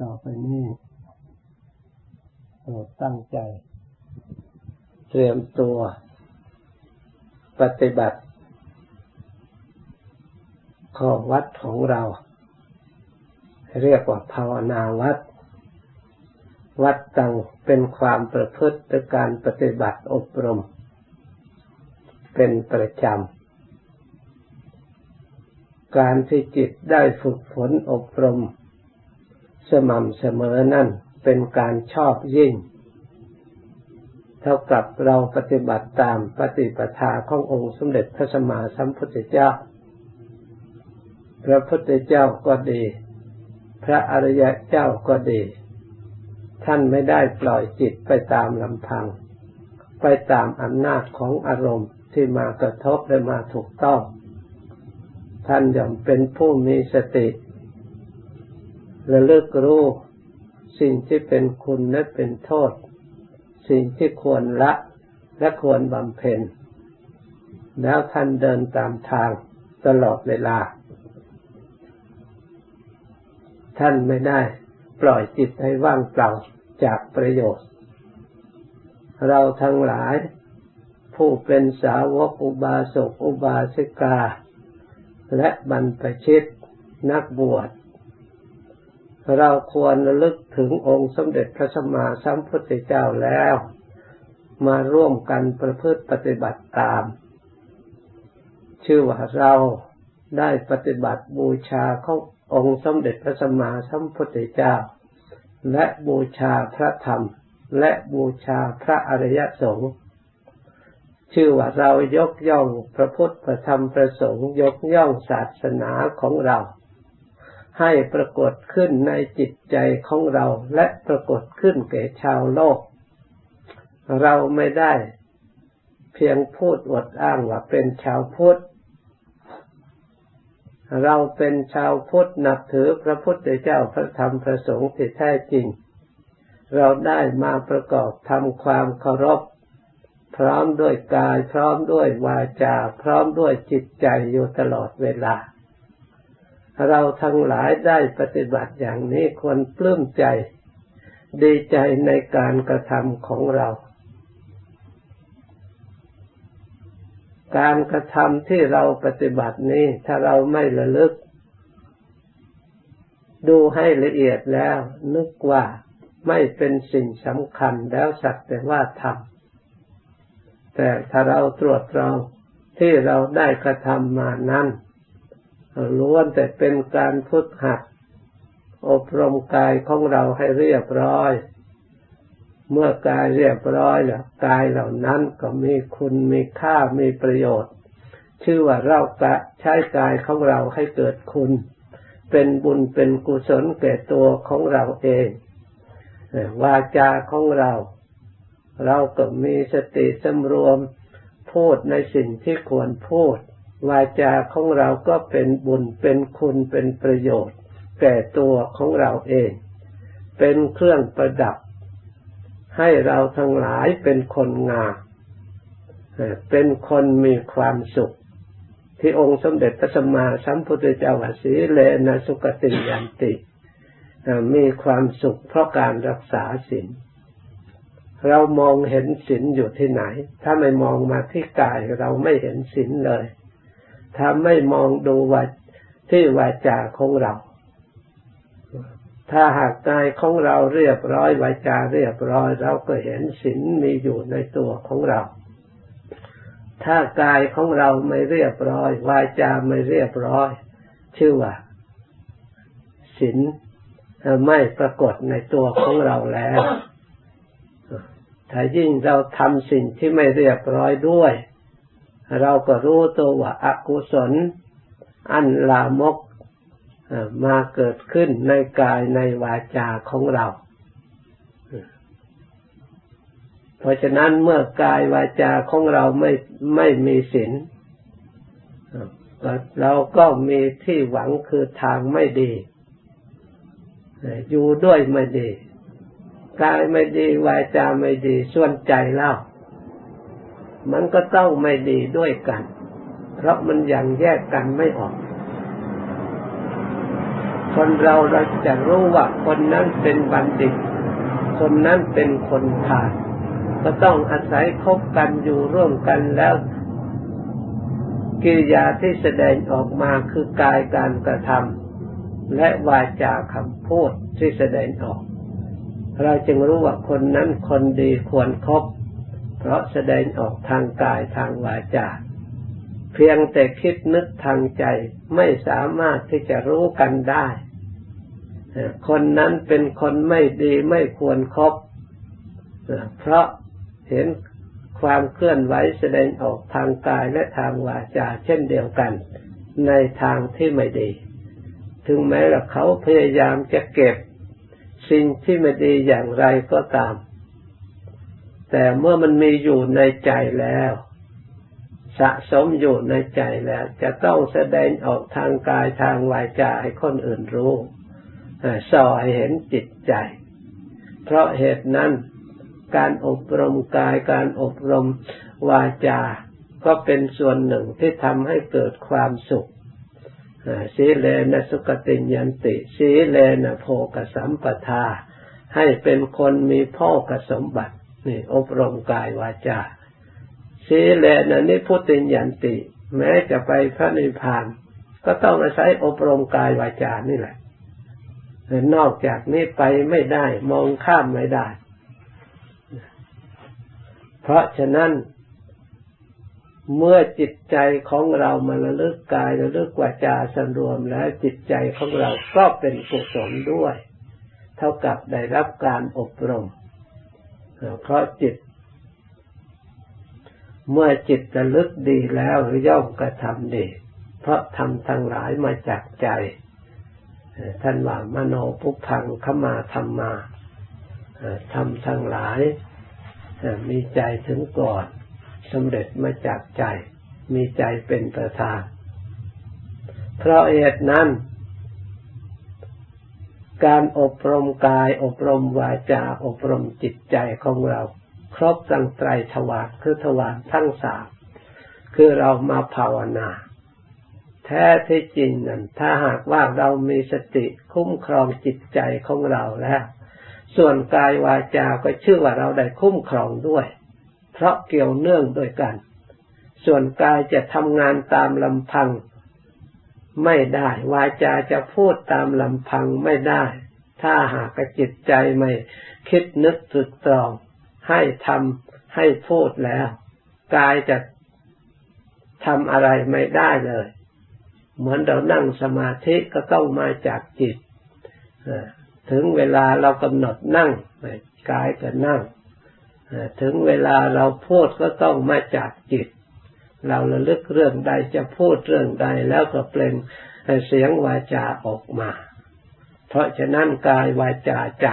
ต่อไปนี้โปรดตั้งใจ เตรียมตัว ปฏิบัติข้อวัดของเรา เรียกว่าภาวนาวัด วัดตังเป็นความประพฤติการปฏิบัติอบรม เป็นประจำการที่จิตได้ฝึกฝนอบรม สม่ำเสมอนั่นเป็นการชอบยิ่ง เท่ากับเราปฏิบัติตามปฏิปทาขององค์สมเด็จพระสัมมาสัมพุทธเจ้า พระพุทธเจ้าก็ดี พระอริยเจ้าก็ดี ท่านไม่ได้ปล่อยจิตไปตามลำพัง ไปตามอำนาจของอารมณ์ที่มากระทบและมาถูกต้อง ท่านย่อมเป็นผู้มีสติ ระลึกรู้สิ่งที่เป็นคุณและเป็นโทษ สิ่งที่ควรละและควรบำเพ็ญ แล้วท่านเดินตามทางตลอดเวลา ท่านไม่ได้ปล่อยจิตให้ว่างเปล่าจากประโยชน์ เราทั้งหลาย ผู้เป็นสาวกอุบาสกอุบาสิกา และบรรพชิตนักบวช เราควรระลึกถึงองค์สมเด็จพระสัมมาสัมพุทธเจ้าแล้ว มาร่วมกันประพฤติปฏิบัติตาม ชื่อว่าเราได้ปฏิบัติบูชาเขององค์สมเด็จพระสัมมาสัมพุทธเจ้า และบูชาพระธรรม และบูชาพระอริยสงฆ์ชื่อว่าเรายกย่องพระพุทธพระธรรมพระสงฆ์ยกย่องศาสนาของเรา ให้ปรากฏขึ้นในจิตใจของเราและปรากฏขึ้นแก่ชาวโลก เราไม่ได้เพียงพูดอวดอ้างว่าเป็นชาวพุทธเราเป็นชาวพุทธนับถือพระพุทธเจ้าพระธรรมพระสงฆ์ที่แท้จริง เราได้มาประกอบทำความเคารพ พร้อมด้วยกาย พร้อมด้วยวาจา พร้อมด้วยจิตใจอยู่ตลอดเวลา เราทั้งหลายได้ปฏิบัติอย่างนี้ควรปลื้มใจ ดีใจในการกระทำของเรา การกระทำที่เราปฏิบัตินี้ ถ้าเราไม่ระลึก ดูให้ละเอียดแล้ว นึกว่าไม่เป็นสิ่งสำคัญแล้วสักแต่ว่าทำแต่ถ้าเราตรวจตรองที่เราได้กระทำมานั้น ล้วนแต่เป็นการฝึกหัด อบรมกายของเราให้เรียบร้อย เมื่อกายเรียบร้อยแล้วกายเหล่านั้นก็มีคุณมีค่ามีประโยชน์ ชื่อว่าเรากะใช้กายของเราให้เกิดคุณ เป็นบุญเป็นกุศลแก่ตัวของเราเองวาจาของเรา เราก็มีสติสำรวมพูดในสิ่งที่ควรพูด วาจาของเราก็เป็นบุญเป็นคุณเป็นประโยชน์ แก่ตัวของเราเอง เป็นเครื่องประดับ ให้เราทั้งหลายเป็นคนงามเป็นคนมีความสุข ที่องค์สมเด็จพระสัมมาสัมพุทธเจ้าวสีเลนะสุกติยันติ มีความสุขเพราะการรักษาศีลเรามองเห็นศีลอยู่ที่ไหน ถ้าไม่มองมาที่กายเราไม่เห็นศีลเลย ถ้าไม่มองดูว่าที่วาจาของเรา ถ้าหากกายของเราเรียบร้อยวาจาเรียบร้อยเราก็เห็นศีลมีอยู่ในตัวของเรา ถ้ากายของเราไม่เรียบร้อยวาจาไม่เรียบร้อย ชื่อว่าศีลไม่ปรากฏในตัวของเราแล้วถ้ายิ่งเราทำสิ่งที่ไม่เรียบร้อยด้วย เราก็รู้ตัวว่าอากุศล อันลามกมาเกิดขึ้นในกายในวาจาของเรา เพราะฉะนั้นเมื่อกายวาจาของเราไม่ไม่มีศีลเราก็มีที่หวังคือทางไม่ดี อยู่ด้วยไม่ดี กายไม่ดีวาจาไม่ดี ส่วนใจเล่า มันก็ต้องไม่ดีด้วยกัน เพราะมันยังแยกกันไม่ออก คนเราเราจะรู้ว่าคนนั้นเป็นบัณฑิต คนนั้นเป็นคนผ่าน ก็ต้องอาศัยคบกันอยู่ร่วมกันแล้วกิริยาที่แสดงออกมาคือกายการกระทำและวาจาคำพูดที่แสดงออก เราจึงรู้ว่าคนนั้นคนดีควรครบ เพราะแสดงออกทางกายทางวาจา เพียงแต่คิดนึกทางใจไม่สามารถที่จะรู้กันได้ คนนั้นเป็นคนไม่ดีไม่ควรครบเพราะเห็นความเคลื่อนไหวแสดงออกทางกายและทางวาจา เช่นเดียวกัน ในทางที่ไม่ดี ถึงแม้ว่าเขาพยายามจะเก็บสิ่งที่ไม่ดีอย่างไรก็ตาม แต่เมื่อมันมีอยู่ในใจแล้ว สะสมอยู่ในใจแล้ว จะต้องแสดงออกทางกายทางวาจาให้คนอื่นรู้สอให้เห็นจิตใจ เพราะเหตุนั้น การอบรมกายการอบรมวาจา ก็เป็นส่วนหนึ่งที่ทำให้เกิดความสุขสีเลนะสุกติยันติสีเลนะโพกสัมปทา ให้เป็นคนมีพ่อกสมบัติ นี่อบรมกายวาจาสีเลนะนิพุติยันติ แม้จะไปพระนิพพาน ก็ต้องอาศัยอบรมกายวาจานี่แหละนอกจากนี้ไปไม่ได้มองข้ามไม่ได้ เพราะฉะนั้นเมื่อจิตใจของเรามาระลึกกายระลึกวาจาสรวมแล้วจิตใจของเราก็เป็นกุศลด้วย เท่ากับได้รับการอบรม เพราะจิต เมื่อจิตระลึกดีแล้วย่อมกระทำดี เพราะทำทั้งหลายมาจากใจ ท่านว่ามโนปุพังขมาธรรมาทำทั้งหลาย มีใจถึงก่อนสำเร็จมาจากใจ มีใจเป็นประธาน เพราะเหตุนั้น การอบรมกาย อบรมวาจา อบรมจิตใจของเรา ครบตั้งไตรทวารคือทวารทั้งสามคือเรามาภาวนา แท้ที่จริงนั้นถ้าหากว่าเรามีสติคุ้มครองจิตใจของเราแล้ว ส่วนกายวาจาก็ชื่อว่าเราได้คุ้มครองด้วย เพราะเกี่ยวเนื่องด้วยกัน ส่วนกายจะทำงานตามลำพัง ไม่ได้ วาจาจะพูดตามลำพังไม่ได้ ถ้าหากจิตใจไม่คิดนึกตรึกตรอง ให้ทำให้พูดแล้ว กายจะทำอะไรไม่ได้เลย เหมือนเรานั่งสมาธิก็ต้องมาจากจิตถึงเวลาเรากำหนดนั่งกายก็นั่ง ถึงเวลาเราพูดก็ต้องมาจากจิต เราระลึกเรื่องใดจะพูดเรื่องใดแล้วก็เปล่งเสียงวาจาออกมา เพราะฉะนั้นกายวาจาใจ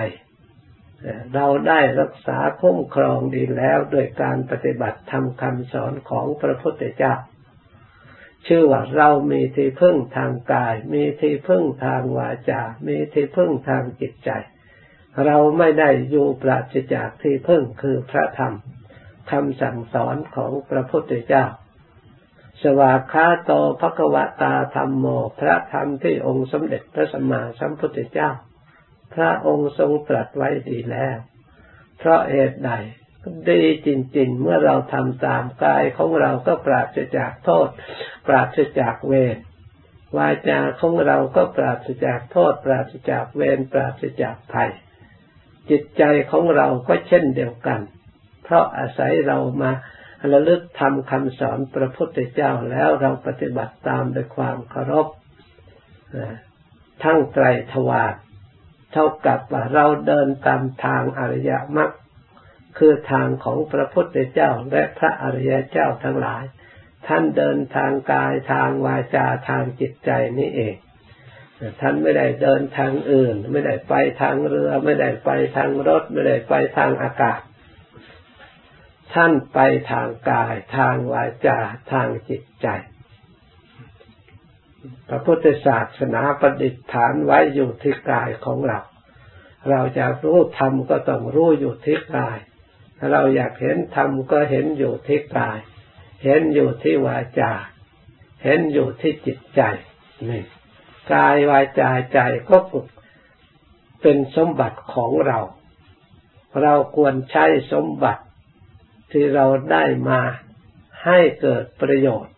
เราได้รักษาคุ้มครองดีแล้วโดยการปฏิบัติทำคำสอนของพระพุทธเจ้า ชื่อว่าเรามีที่พึ่งทางกาย มีที่พึ่งทางวาจา มีที่พึ่งทางจิตใจ เราไม่ได้อยู่ปราศจากที่พึ่งคือพระธรรมคำสั่งสอนของพระพุทธเจ้า สวากขาโตภควตาธรรมโม พระธรรมที่องค์สมเด็จพระสัมมาสัมพุทธเจ้า พระองค์ทรงตรัสไว้ดีแล้ว เพราะเหตุใดดีจริง ๆ เมื่อเราทำตามกายของเราก็ปราศจากโทษ ปราศจากเวรวาจาของเราก็ปราศจากโทษ ปราศจากเวรปราศจากภัย จิตใจของเราก็เช่นเดียวกัน เพราะอาศัยเรามา ระลึกทำคำสอนพระพุทธเจ้าแล้วเราปฏิบัติตามด้วยความเคารพทั้งไตรทวารเท่ากับว่าเราเดินตามทางอริยมรรคคือทางของพระพุทธเจ้าและพระอริยเจ้าทั้งหลาย ท่านเดินทางกายทางวาจาทางจิตใจนี่เอง ท่านไม่ได้เดินทางอื่น ไม่ได้ไปทางเรือ ไม่ได้ไปทางรถ ไม่ได้ไปทางอากาศ ท่านไปทางกาย ทางวาจา ทางจิตใจ พระพุทธศาสนาประดิษฐานไว้อยู่ที่กายของเรา เราจะรู้ธรรมก็ต้องรู้อยู่ที่กายถ้าเราอยากเห็นธรรมก็เห็นอยู่ที่กาย เห็นอยู่ที่วาจา เห็นอยู่ที่จิตใจนี่กายวาจาใจก็ฝึกเป็นสมบัติของเรา เราควรใช้สมบัติ ที่เราได้มาให้เกิดประโยชน์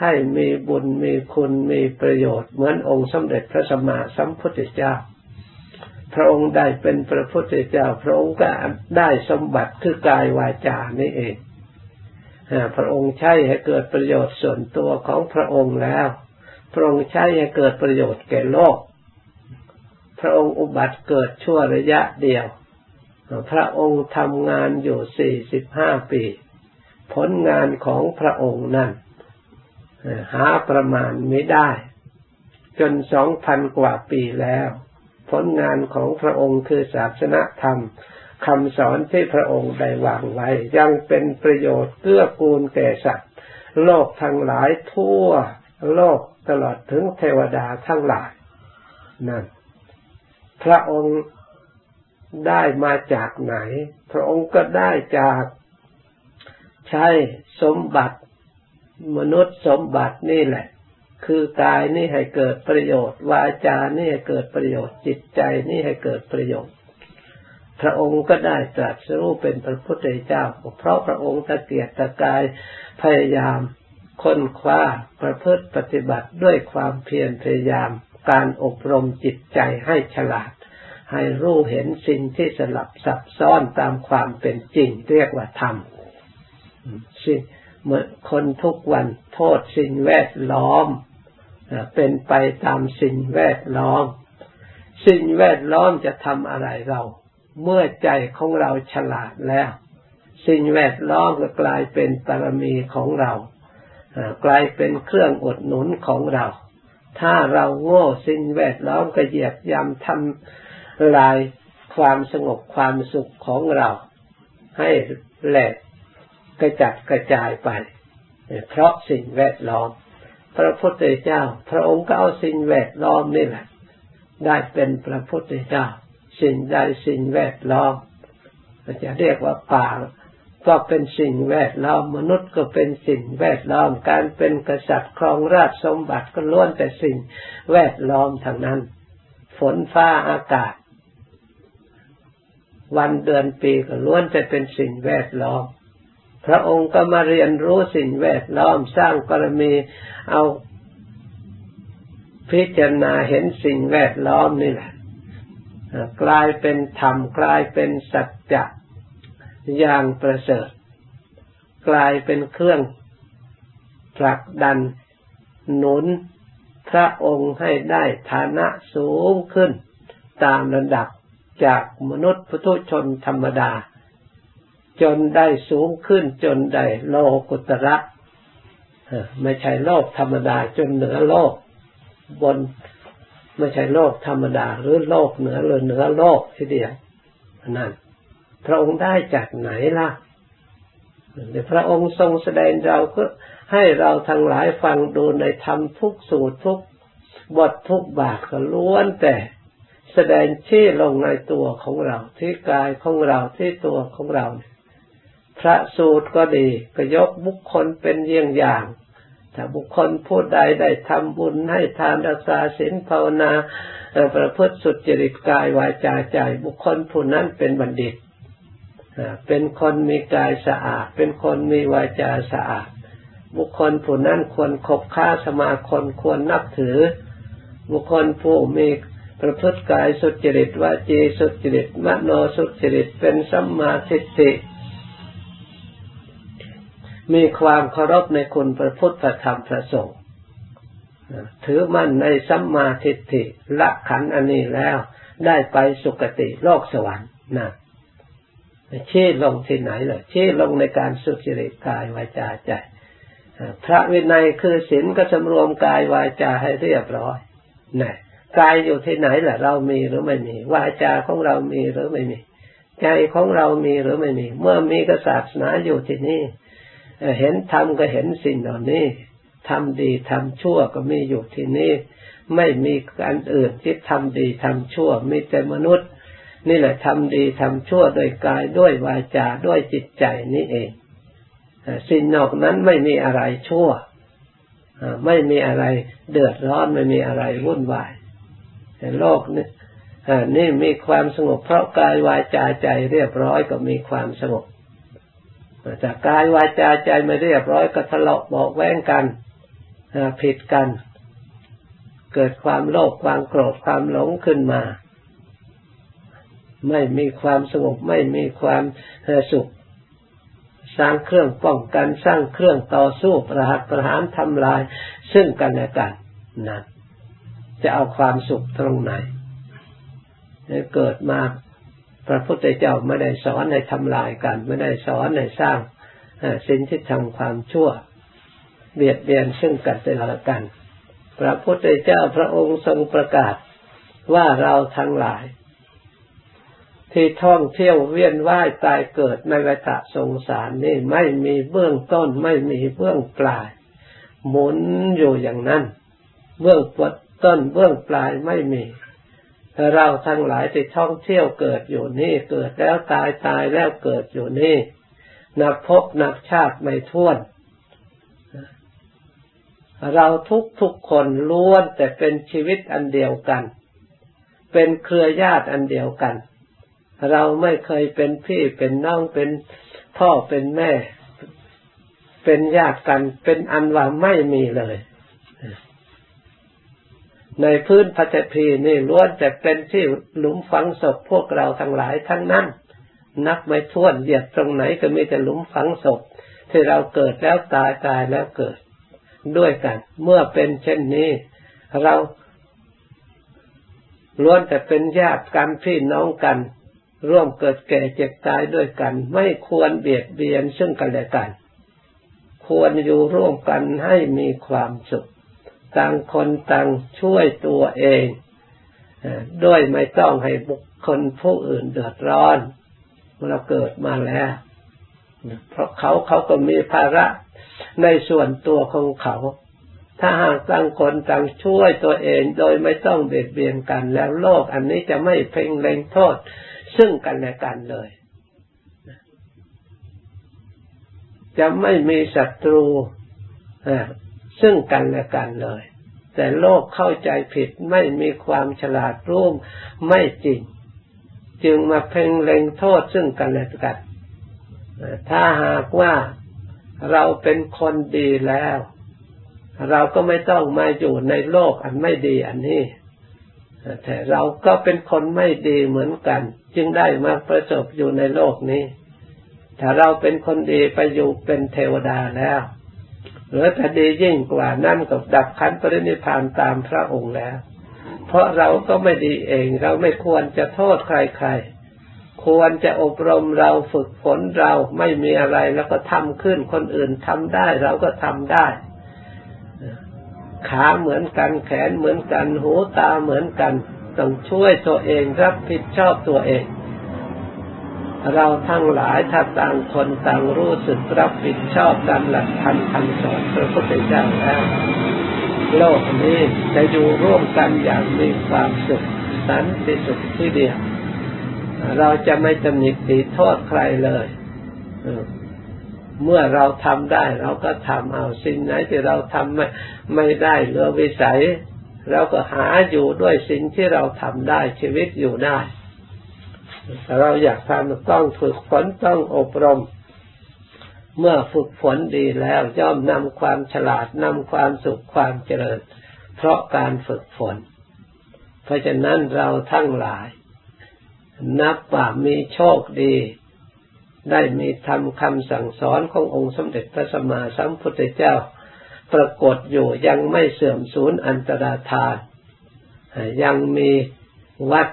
ให้มีบุญมีคุณมีประโยชน์ เหมือนองค์สมเด็จพระสัมมาสัมพุทธเจ้า พระองค์ได้เป็นพระพุทธเจ้า พระองค์ก็ได้สมบัติคือกายวาจานี่เองพระองค์ใช้ให้เกิดประโยชน์ส่วนตัวของพระองค์แล้ว พระองค์ใช้ให้เกิดประโยชน์แก่โลก พระองค์อุบัติเกิดชั่วระยะเดียว พระองค์ทำงานอยู่สี่สิบห้าปี ผลงานของพระองค์นั้นหาประมาณไม่ได้ จนสองพันกว่าปีแล้ว ผลงานของพระองค์คือศาสนธรรมคำสอนที่พระองค์ได้วางไว้ ยังเป็นประโยชน์เกื้อกูลแก่สัตว์ โลกทั้งหลายทั่วโลกตลอดถึงเทวดาทั้งหลายนั่นพระองค์ ได้มาจากไหน พระองค์ก็ได้จากใช้สมบัติ มนุษย์สมบัตินี่แหละ คือกายนี่ให้เกิดประโยชน์ วาจานี่ให้เกิดประโยชน์ จิตใจนี่ให้เกิดประโยชน์ พระองค์ก็ได้ตรัสรู้เป็นพระพุทธเจ้า เพราะพระองค์ตะเกียกตะกายพยายามค้นคว้าประพฤติปฏิบัติด้วยความเพียรพยายามการอบรมจิตใจให้ฉลาด ให้รู้เห็นสิ่งที่สลับซับซ้อนตามความเป็นจริง เรียกว่าธรรมสิ่งเมื่อคนทุกวันโทษสิ่งแวดล้อม เป็นไปตามสิ่งแวดล้อม สิ่งแวดล้อมจะทำอะไรเรา เมื่อใจของเราฉลาดแล้ว สิ่งแวดล้อมก็กลายเป็นปรมีของเรา กลายเป็นเครื่องอดหนุนของเรา ถ้าเราโง่สิ่งแวดล้อมก็เหยียบยำทำ ลายความสงบความสุขของเราให้แหลกกระจัดกระจายไป เพราะสิ่งแวดล้อม พระพุทธเจ้า พระองค์ก็เอาสิ่งแวดล้อมนี่แหละ ได้เป็นพระพุทธเจ้า สิ่งใดสิ่งแวดล้อมจะเรียกว่าป่าก็เป็นสิ่งแวดล้อมมนุษย์ก็เป็นสิ่งแวดล้อมการเป็นกษัตริย์ครองราชสมบัติก็ล้วนแต่สิ่งแวดล้อมทางนั้น ฝนฟ้าอากาศ วันเดือนปีก็ล้วนแต่เป็นสิ่งแวดล้อม พระองค์ก็มาเรียนรู้สิ่งแวดล้อมสร้างกรมีเอาพิจารณาเห็นสิ่งแวดล้อมนี่แหละกลายเป็นธรรมกลายเป็นสัจจะอย่างประเสริฐ กลายเป็นเครื่องผลักดันหนุนพระองค์ให้ได้ฐานะสูงขึ้นตามระดับ จากมนุษย์พุทุชนธรรมดา จนได้สูงขึ้นจนได้โลกุตระไม่ใช่โลกธรรมดาจนเหนือโลก บนไม่ใช่โลกธรรมดา หรือโลกเหนือหรือเหนือโลกทีเดียวนั่นพระองค์ได้จากไหนล่ะเดี๋ยวพระองค์ทรงแสดงเราก็ให้เราทั้งหลายฟังดูในธรรมทุกสูตรทุกบททุกบาทก็ล้วนแต่ แสดงที่ลงในตัวของเรา ที่กายของเราที่ตัวของเรา พระสูตรก็ดีก็ยกบุคคลเป็นเยี่ยงอย่างถ้าบุคคลผู้ใดได้ทำบุญให้ทานรักษาศีลภาวนาประพฤติสุจริตกายวาจาใจ บุคคลผู้นั้นเป็นบัณฑิตเป็นคนมีกายสะอาด เป็นคนมีวาจาสะอาด บุคคลผู้นั้นควรคบค้าสมาคมควรนับถือ บุคคลผู้มี ประพฤติกายสุจริตวาจีสุจริตมโนสุจริตเป็นสัมมาทิฏฐิมีความเคารพในคุณพระพุทธธรรมพระสงฆ์ถือมั่นในสัมมาทิฏฐิละขันอันนี้แล้ว ได้ไปสุคติโลกสวรรค์นะเชี้ลงที่ไหนเลยชี้ลงในการสุจริตกายวาจาใจพระวินัยคือศีลก็สำรวมกายวาจาให้เรียบร้อยนะ กายอยู่ที่ไหนล่ะเรามีหรือไม่มีวาจาของเรามีหรือไม่มี ใจของเรามีหรือไม่มี เมื่อมีกษัตริย์นาอยู่ที่นี่เห็นธรรมก็เห็นสิ่งเหล่านี้ทำดีทำชั่วก็มีอยู่ที่นี่ไม่มีการอื่นที่ทำดีทำชั่วมีแต่มนุษย์ นี่แหละทำดีทำชั่วโดยกายด้วยวาจาด้วยจิตใจนี่เองสิ่งนอกนั้นไม่มีอะไรชั่วไม่มีอะไรเดือดร้อนไม่มีอะไรวุ่นวาย โลกนี้นี่มีความสงบเพราะกายวาจาใจเรียบร้อยก็มีความสงบจากกายวาจาใจไม่เรียบร้อยก็ทะเลาะบอกแว้งกันผิดกัน เกิดความโลภความโกรธความหลงขึ้นมา ไม่มีความสงบไม่มีความสุข สร้างเครื่องป้องกันสร้างเครื่องต่อสู้ประหัตประหารทำลาย ซึ่งกันและกันนั่น จะเอาความสุขตรงไหนเกิดมาพระพุทธเจ้าไม่ได้สอนให้ทำลายกัน ไม่ได้สอนให้สร้างสิ่งที่ทำความชั่ว เบียดเบียนซึ่งกันและกัน พระพุทธเจ้าพระองค์ทรงประกาศว่าเราทั้งหลาย ที่ท่องเที่ยวเวียนว่ายตายเกิดในวัฏสงสารนี่ไม่มีเบื้องต้นไม่มีเบื้องปลาย หมุนอยู่อย่างนั้น เบื้อง ต้นเบื้องปลายไม่มีเราทั้งหลายที่ท่องเที่ยวเกิดอยู่นี่เกิดแล้วตายตายแล้วเกิดอยู่นี่นับพบนับชาติไม่ท้วน เราทุกทุกคนล้วนแต่เป็นชีวิตอันเดียวกัน เป็นเครือญาติอันเดียวกัน เราไม่เคยเป็นพี่เป็นน้องเป็นพ่อเป็นแม่ เป็นญาติกันเป็นอันว่าไม่มีเลย ในพื้นพัตพีนี่ล้วนแต่เป็นที่หลุมฝังศพพวกเราทั้งหลายทั้งนั้น นับไม่ถ้วนเหยียดตรงไหนก็มีแต่หลุมฝังศพ ที่เราเกิดแล้วตายตายแล้วเกิด ด้วยกัน เมื่อเป็นเช่นนี้ เราล้วนแต่เป็นญาติกันพี่น้องกัน ร่วมเกิดแก่เจ็บตายด้วยกัน ไม่ควรเบียดเบียนซึ่งกันและกัน ควรอยู่ร่วมกันให้มีความสุข ต่างคนต่างช่วยตัวเองด้วยไม่ต้องให้บุคคลผู้อื่นเดือดร้อนเราเกิดมาแล้ว เพราะเขาเขาก็มีภาระในส่วนตัวของเขา ถ้าหากต่างคนต่างช่วยตัวเองโดยไม่ต้องเบียดเบียนกันแล้วโลกอันนี้จะไม่เพ่งเล็งโทษ ซึ่งกันและกันเลย จะไม่มีศัตรู ซึ่งกันและกันเลย แต่โลกเข้าใจผิดไม่มีความฉลาดร่วมไม่จริง จึงมาเพ่งเล็งโทษซึ่งกันและกันถ้าหากว่าเราเป็นคนดีแล้ว เราก็ไม่ต้องมาอยู่ในโลกอันไม่ดีอันนี้แต่เราก็เป็นคนไม่ดีเหมือนกัน จึงได้มาประสบอยู่ในโลกนี้ ถ้าเราเป็นคนดีไปอยู่เป็นเทวดาแล้ว หรือถ้าดียิ่งกว่านั้นก็ดับขันปรินิพานตามพระองค์แล้ว เพราะเราก็ไม่ดีเองเราไม่ควรจะโทษใครๆ ควรจะอบรมเราฝึกฝนเราไม่มีอะไรแล้วก็ทำขึ้นคนอื่นทำได้เราก็ทำได้ขาเหมือนกันแขนเหมือนกัน หูตาเหมือนกัน ต้องช่วยตัวเองรับผิดชอบตัวเอง เราทั้งหลายถ้าต่างคนต่างรู้สึกรับผิดชอบตามหลักธรรมคำสอนพระพุทธเจ้าแล้วโลกนี้จะอยู่ร่วมกันอย่างมีความสุขสันติสุขที่เดียวเราจะไม่ตำหนิตีโทษใครเลยเมื่อเราทำได้ เราก็ทำเอาสิ่งไหนที่เราทำไม่ไม่ได้เหลือวิสัย เราก็หาอยู่ด้วยสิ่งที่เราทำได้ชีวิตอยู่ได้ เราอยากทำต้องฝึกฝนต้องอบรม เมื่อฝึกฝนดีแล้วย่อมนำความฉลาดนำความสุขความเจริญ เพราะการฝึกฝน เพราะฉะนั้นเราทั้งหลาย นับว่ามีโชคดี ได้มีทำคำสั่งสอนขององค์สมเด็จพระสัมมาสัมพุทธเจ้า ปรากฏอยู่ยังไม่เสื่อมสูญอันตรธานยังมีวัด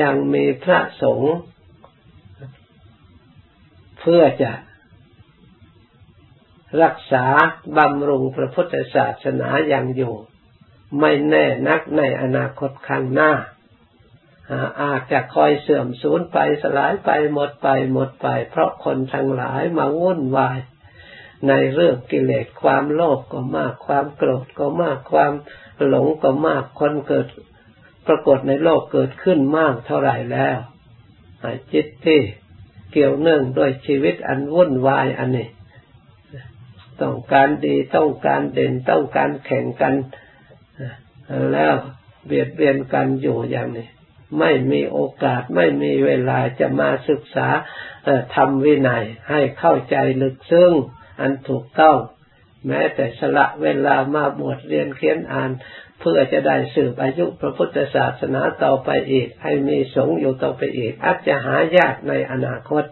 ยังมีพระสงฆ์เพื่อจะรักษาบำรุงพระพุทธศาสนาอย่างอยู่ ไม่แน่นักในอนาคตข้างหน้า อาจจะคอยเสื่อมสูญไปสลายไปหมดไปหมดไป เพราะคนทั้งหลายมาวุ่นวาย ในเรื่องกิเลสความโลภกก็มากความโกรธก็มากความหลงก็มากคนเกิด ปรากฏในโลกเกิดขึ้นมากเท่าไหร่แล้วจิตที่เกี่ยวเนื่องด้วยชีวิตอันวุ่นวายอันนี้ ต้องการดีต้องการเด่นต้องการแข่งกันแล้วเบียดเบียนกันอยู่อย่างนี้ ไม่มีโอกาสไม่มีเวลาจะมาศึกษาทำวินัยให้เข้าใจลึกซึ้งอันถูกต้อง แม้แต่สละเวลามาบวชเรียนเขียนอ่าน เพื่อจะได้สืบอายุพระพุทธศาสนาต่อไปอีก ให้มีสงฆ์อยู่ต่อไปอีก อาจจะหายากในอนาคต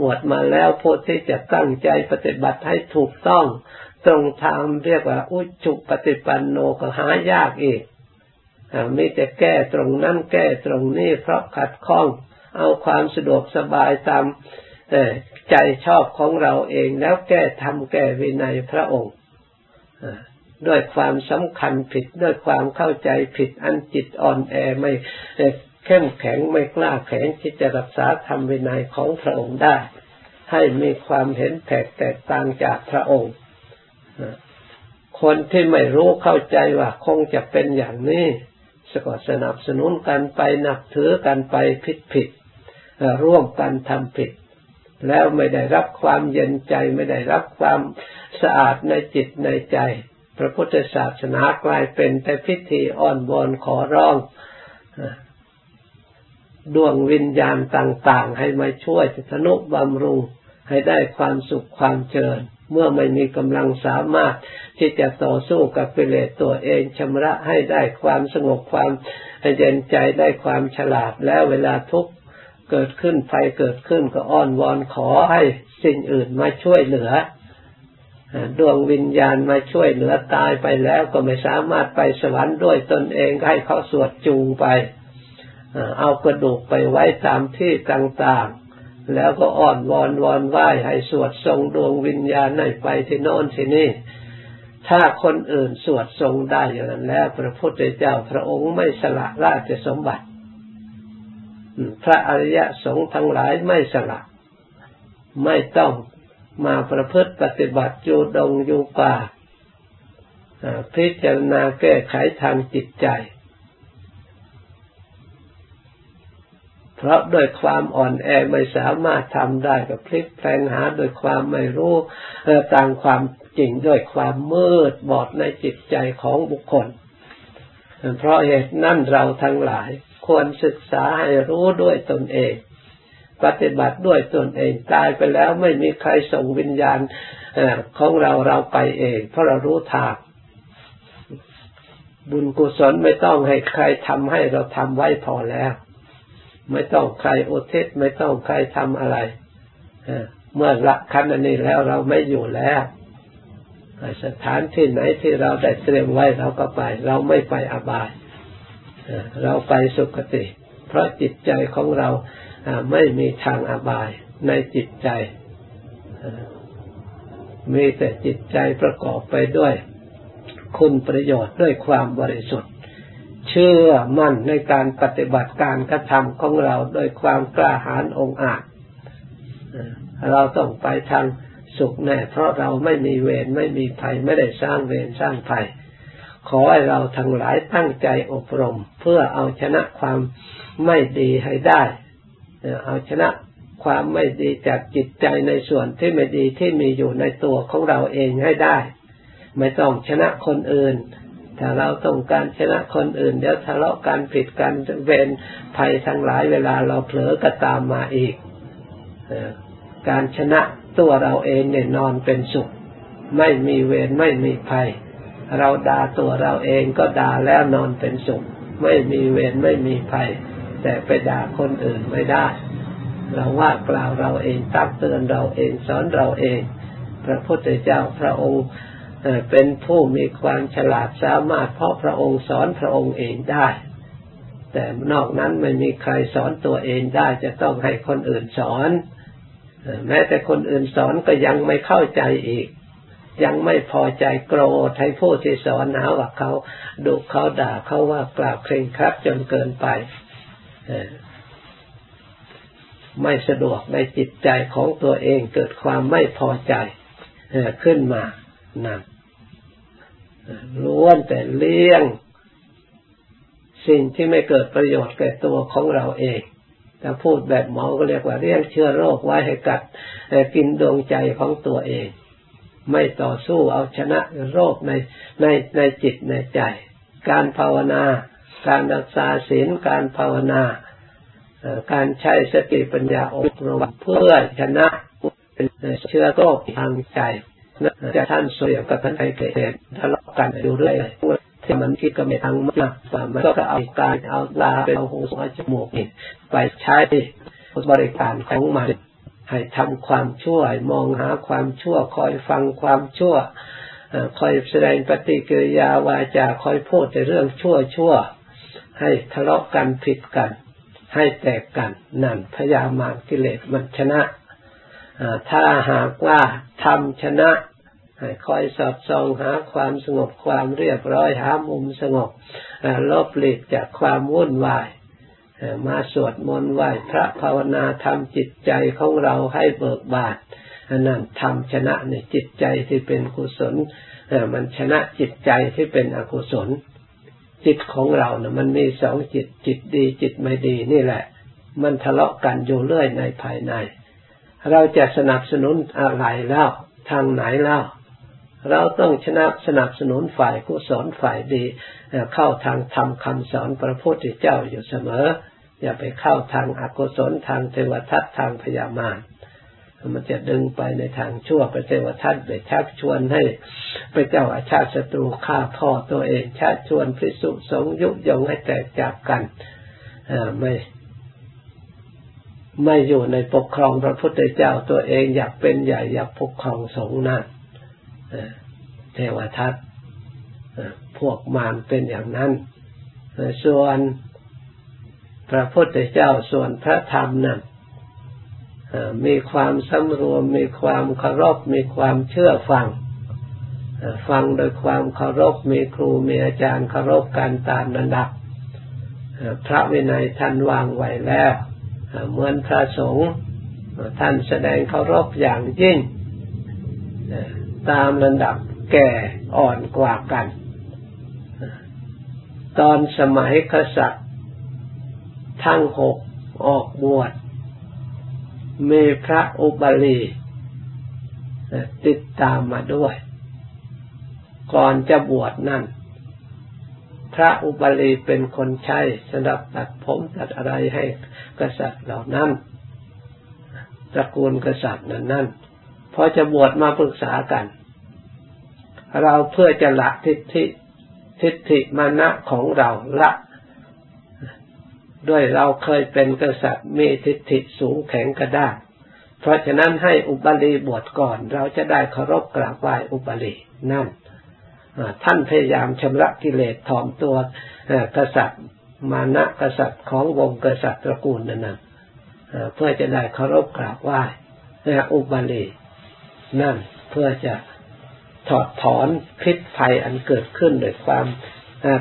บวชมาแล้วผู้ที่จะตั้งใจปฏิบัติให้ถูกต้อง ตรงทางเรียกว่า อุจุปฏิปันโนก็หายากอีกไมีแต่แก้ตรงนั้นแก้ตรงนี้เพราะขัดข้อง เอาความสะดวกสบายตาม ใจชอบของเราเองแล้วแก้ทำแก้วินัยพระองค์ด้วยความสำคัญผิดด้วยความเข้าใจผิดอันจิตอ่อนแอไม่เข้มแข็งไม่กล้าแข็งที่จะรักษาธรรมวินัยของพระองค์ได้ ให้มีความเห็นแตกแตกต่างจากพระองค์คนที่ไม่รู้เข้าใจว่าคงจะเป็นอย่างนี้สก็สนับสนุนกันไปนับถือกันไปผิดผิดร่วมกันทำผิด แล้วไม่ได้รับความเย็นใจไม่ได้รับความสะอาดในจิตในใจ พระพุทธศาสนากลายเป็นแต่พิธีอ้อนวอนขอร้องดวงวิญญาณต่างๆ ให้มาช่วยสนุบำรุงให้ได้ความสุขความเจริญเมื่อไม่มีกำลังสามารถที่จะต่อสู้กับกิเลสตัวเองชำระให้ได้ความสงบความเย็นใจได้ความฉลาดแล้วเวลาทุกข์ เกิดขึ้นไฟเกิดขึ้นก็อ้อนวอนขอให้สิ่งอื่นมาช่วยเหลือดวงวิญญาณมาช่วยเหลือตายไปแล้วก็ไม่สามารถไปสวรรค์ด้วยตนเองให้เขาสวดจูงไปเอากระดูกไปไว้ตามที่ต่างๆ แล้วก็อ้อนวอนวอนไหว้ให้สวดทรงดวงวิญญาณให้ไปที่โน่นที่นี่ ถ้าคนอื่นสวดทรงได้อย่างนั้นแล้ว พระพุทธเจ้าพระองค์ไม่สละราชสมบัติ พระอริยสงฆ์ทั้งหลายไม่สละไม่ต้องมาประพฤติปฏิบัติอยู่ดงอยู่ป่าพิจารณาแก้ไขทางจิตใจ เพราะด้วยความอ่อนแอไม่สามารถทำได้ก็พลิกแปลงหาโดยความไม่รู้ต่างความจริงด้วยความมืดบอดในจิตใจของบุคคล เพราะเหตุนั่นเราทั้งหลาย ควรศึกษาให้รู้ด้วยตนเอง ปฏิบัติด้วยตนเอง ตายไปแล้วไม่มีใครส่งวิญญาณของเราเราไปเอง เพราะเรารู้ทางบุญกุศลไม่ต้องให้ใครทำให้เราทำไว้พอแล้ว ไม่ต้องใครโอุทิศไม่ต้องใครทำอะไรเมื่อละคันอันนี้แล้วเราไม่อยู่แล้วสถานที่ไหนที่เราได้เตรียมไว้เราก็ไป เราไม่ไปอบาย เราไปสุคติ เพราะจิตใจของเราไม่มีทางอบายในจิตใจ มีแต่จิตใจประกอบไปด้วย คุณประโยชน์ด้วยความบริสุทธิ์ เชื่อมั่นในการปฏิบัติการกระทำของเราโดยความกล้าหาญองอาจเราต้องไปทางสุขแน่ เพราะเราไม่มีเวรไม่มีภัยไม่ได้สร้างเวรสร้างภัย ขอให้เราทั้งหลายตั้งใจอบรม เพื่อเอาชนะความไม่ดีให้ได้ เอาชนะความไม่ดีจากจิตใจในส่วนที่ไม่ดีที่มีอยู่ในตัวของเราเองให้ได้ ไม่ต้องชนะคนอื่น ถ้าเราต้องการชนะคนอื่น เดี๋ยวทะเลาะกันผิดกันเวรภัยทั้งหลายเวลาเราเผลอก็ตามมาอีก การชนะตัวเราเองเนี่ยนอนเป็นสุข ไม่มีเวรไม่มีภัย เราด่าตัวเราเองก็ด่าแล้วนอนเป็นสุข ไม่มีเวรไม่มีภัย แต่ไปด่าคนอื่นไม่ได้ เราว่ากล่าวเราเองตักเตือนเราเองสอนเราเอง พระพุทธเจ้าพระองค์เป็นผู้มีความฉลาดสามารถเพราะพระองค์สอนพระองค์เองได้ แต่นอกนั้นไม่มีใครสอนตัวเองได้จะต้องให้คนอื่นสอน แม้แต่คนอื่นสอนก็ยังไม่เข้าใจอีก ยังไม่พอใจโกรธให้ผู้ที่สอนหาว่าเขาดุเขาด่าเขาว่ากล่าวเคร่งครัดจนเกินไปไม่สะดวกในจิตใจของตัวเองเกิดความไม่พอใจขึ้นมานั่นล้วนแต่เลี้ยง สิ่งที่ไม่เกิดประโยชน์แก่ตัวของเราเองถ้าพูดแบบหมอก็เรียกว่าเลี้ยงเชื้อโรคไว้ให้กัดกินดวงใจของตัวเอง ไม่ต่อสู้เอาชนะโรคในในในจิตในใจ การภาวนา การรักษาศีลการภาวนา การใช้สติปัญญาอบรมเพื่อชนะเชื้อโรคทางใจจะท่านเสียกับท่านไอเกตทะเลาะกันอยู่เรื่อยที่มันคิดก็ไม่ทางมากมันก็เอาการเอาลาไปเอาหูเอาจมูกไปใช้บริการของมัน ให้ทำความชั่วมองหาความชั่ว คอยฟังความชั่วคอยแสดงปฏิกิริยาวาจาคอยพูดในเรื่องชั่วชั่ว ให้ทะเลาะกันผิดกัน ให้แตกกันนั่นพยามารกิเลสมันชนะถ้าหากว่าทำชนะให้คอยสอดส่องหาความสงบความเรียบร้อยหามุมสงบลบหลีกจากความวุ่นวาย มาสวดมนต์ไหว้พระภาวนาทำจิตใจของเราให้เบิกบานนั่นทำชนะในจิตใจที่เป็นกุศลมันชนะจิตใจที่เป็นอกุศล จิตของเราเนะ่ยมันมีสองจิตจิตดีจิตไม่ดีนี่แหละ มันทะเลาะกันอยู่เรื่อยในภายใน เราจะสนับสนุนอะไรแล้วทางไหนแล้ว เราต้องชนะสนับสนุนฝ่ายกุศลฝ่ายดี เข้าทางธรรมคำสอนพระพุทธเจ้าอยู่เสมอ อย่าไปเข้าทางอกุศลทางเทวทัตทางพยามารมันจะดึงไปในทางชั่วไปเทวทัตไปชักชวนให้ไปเจ้าอาชาติศัตรูฆ่าพ่อตัวเองชักชวนพิสุสงยุยงให้แตกจากกันไม่ไม่อยู่ในปกครองพระพุทธเจ้าตัวเองอยากเป็นใหญ่อยากปกครองสงฆ์นั่น เทวทัตพวกมารเป็นอย่างนั้น ส่วนพระพุทธเจ้าส่วนพระธรรมนั้นมีความสำรวม มีความเคารพ มีความเชื่อฟัง ฟังโดยความเคารพ มีครู มีอาจารย์เคารพการตามระดับ พระวินัยท่านวางไว้แล้ว เหมือนพระสงฆ์ท่านแสดงเคารพอย่างยิ่ง ตามระดับแก่อ่อนกว่ากัน ตอนสมัยกษัตริย์ ทั้งหกออกบวชมีพระอุบาลีติดตามมาด้วย ก่อนจะบวชนั่น พระอุบาลีเป็นคนใช้สำหรับตัดผมตัดอะไรให้กษัตริย์เหล่านั้นตระกูลกษัตริย์นั้นนั่นพอจะบวชมาปรึกษากัน เราเพื่อจะละทิฏฐิทิฏฐิมานะของเราละด้วยเราเคยเป็นกษัตริย์มีทิฏฐิสูงแข็งกระด้างเพราะฉะนั้นให้อุบาลีบวชก่อน เราจะได้เคารพกราบไหว้อุบาลีนั่นท่านพยายามชำระกิเลสถ่อมตัวกษัตริย์มานะกษัตริย์ของวงกษัตริย์ตระกูลนั้นนะเพื่อจะได้เคารพกราบไหว้อุบาลีนั่นเพื่อจะ ถอดถอนพิษภัยอันเกิดขึ้นโดยความ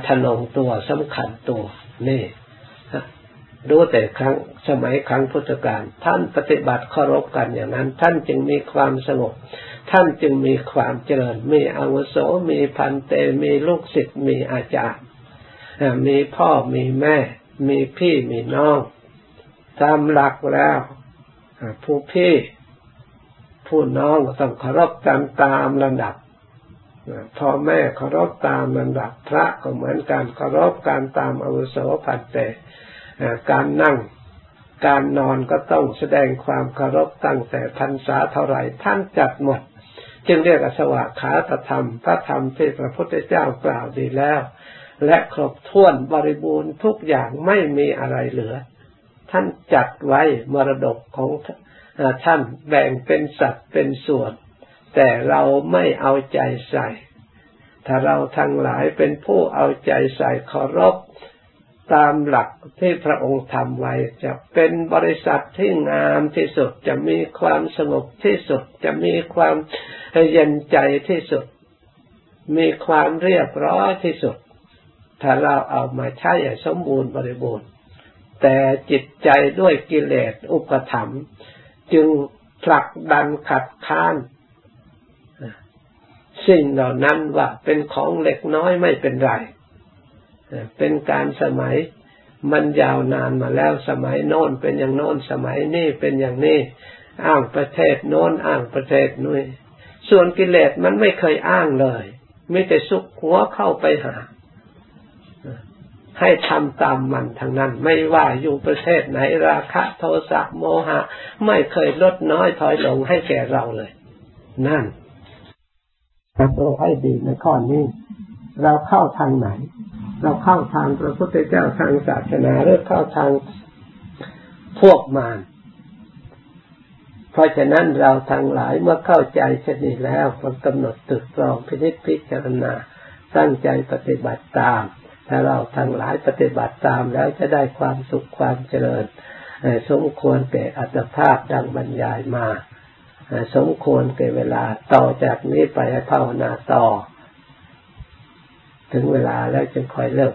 ทนงตัวสำคัญตัวนี่ดูแต่ครั้งสมัยครั้งพุทธกาลท่านปฏิบัติเคารพกันอย่างนั้น ท่านจึงมีความสงบ ท่านจึงมีความเจริญ มีอาวุโสมีพันเตมีลูกศิษย์มีอาจารย์มีพ่อมีแม่ มีพี่มีน้องตามหลักแล้วผู้พี่ ผู้น้องต้องเคารพตามตามระดับ พ่อแม่เคารพตามลำดับพระก็เหมือนการเคารพการตามอาวุโสผัดแต่การนั่งการนอนก็ต้องแสดงความเคารพตั้งแต่พรรษาเท่าไหร่ท่านจัดหมด จึงเรียกสวากขาตธรรม พระธรรมที่พระพุทธเจ้ากล่าวดีแล้ว และครบถ้วนบริบูรณ์ทุกอย่างไม่มีอะไรเหลือ ท่านจัดไว้มรดกของท่านแบ่งเป็นสัตว์เป็นส่วน แต่เราไม่เอาใจใส่ ถ้าเราทั้งหลายเป็นผู้เอาใจใส่เคารพตามหลักที่พระองค์ทำไว้จะเป็นบริษัทที่งามที่สุดจะมีความสงบที่สุดจะมีความเย็นใจที่สุด มีความเรียบร้อยที่สุด ถ้าเราเอามาใช้อย่างสมบูรณ์บริบูรณ์ แต่จิตใจด้วยกิเลสอุปธรรม จึงผลักดันขัดข้าน สิ่งเหล่านั้นว่าเป็นของเล็กน้อยไม่เป็นไร เป็นการสมัยมันยาวนานมาแล้วสมัยโน้นเป็นอย่างโน้นสมัยนี้เป็นอย่างนี้อ้างประเทศโน้นอ้างประเทศนู้นส่วนกิเลสมันไม่เคยอ้างเลยไม่แต่สุกหัวเข้าไปหา ให้ทำตามมันทางนั้น ไม่ว่าอยู่ประเทศไหนราคะ โทสะโมหะ ไม่เคยลดน้อยถอยลงให้แก่เราเลย นั่น เราดูให้ดีในข้อนี้ เราเข้าทางไหน เราเข้าทางพระพุทธเจ้าทางศาสนาหรือเข้าทางพวกมารเพราะฉะนั้นเราทั้งหลายเมื่อเข้าใจชนิดแล้วควรกำหนดตึกตรองพินิจพิจารณาตั้งใจปฏิบัติตาม ถ้าเราทั้งหลายปฏิบัติตามแล้วจะได้ความสุขความเจริญสมควรแก่อัตภาพดังบรรยายมา สมควรแก่เวลาต่อจากนี้ไปภาวนาต่อ ถึงเวลาแล้วจึงค่อยเลิก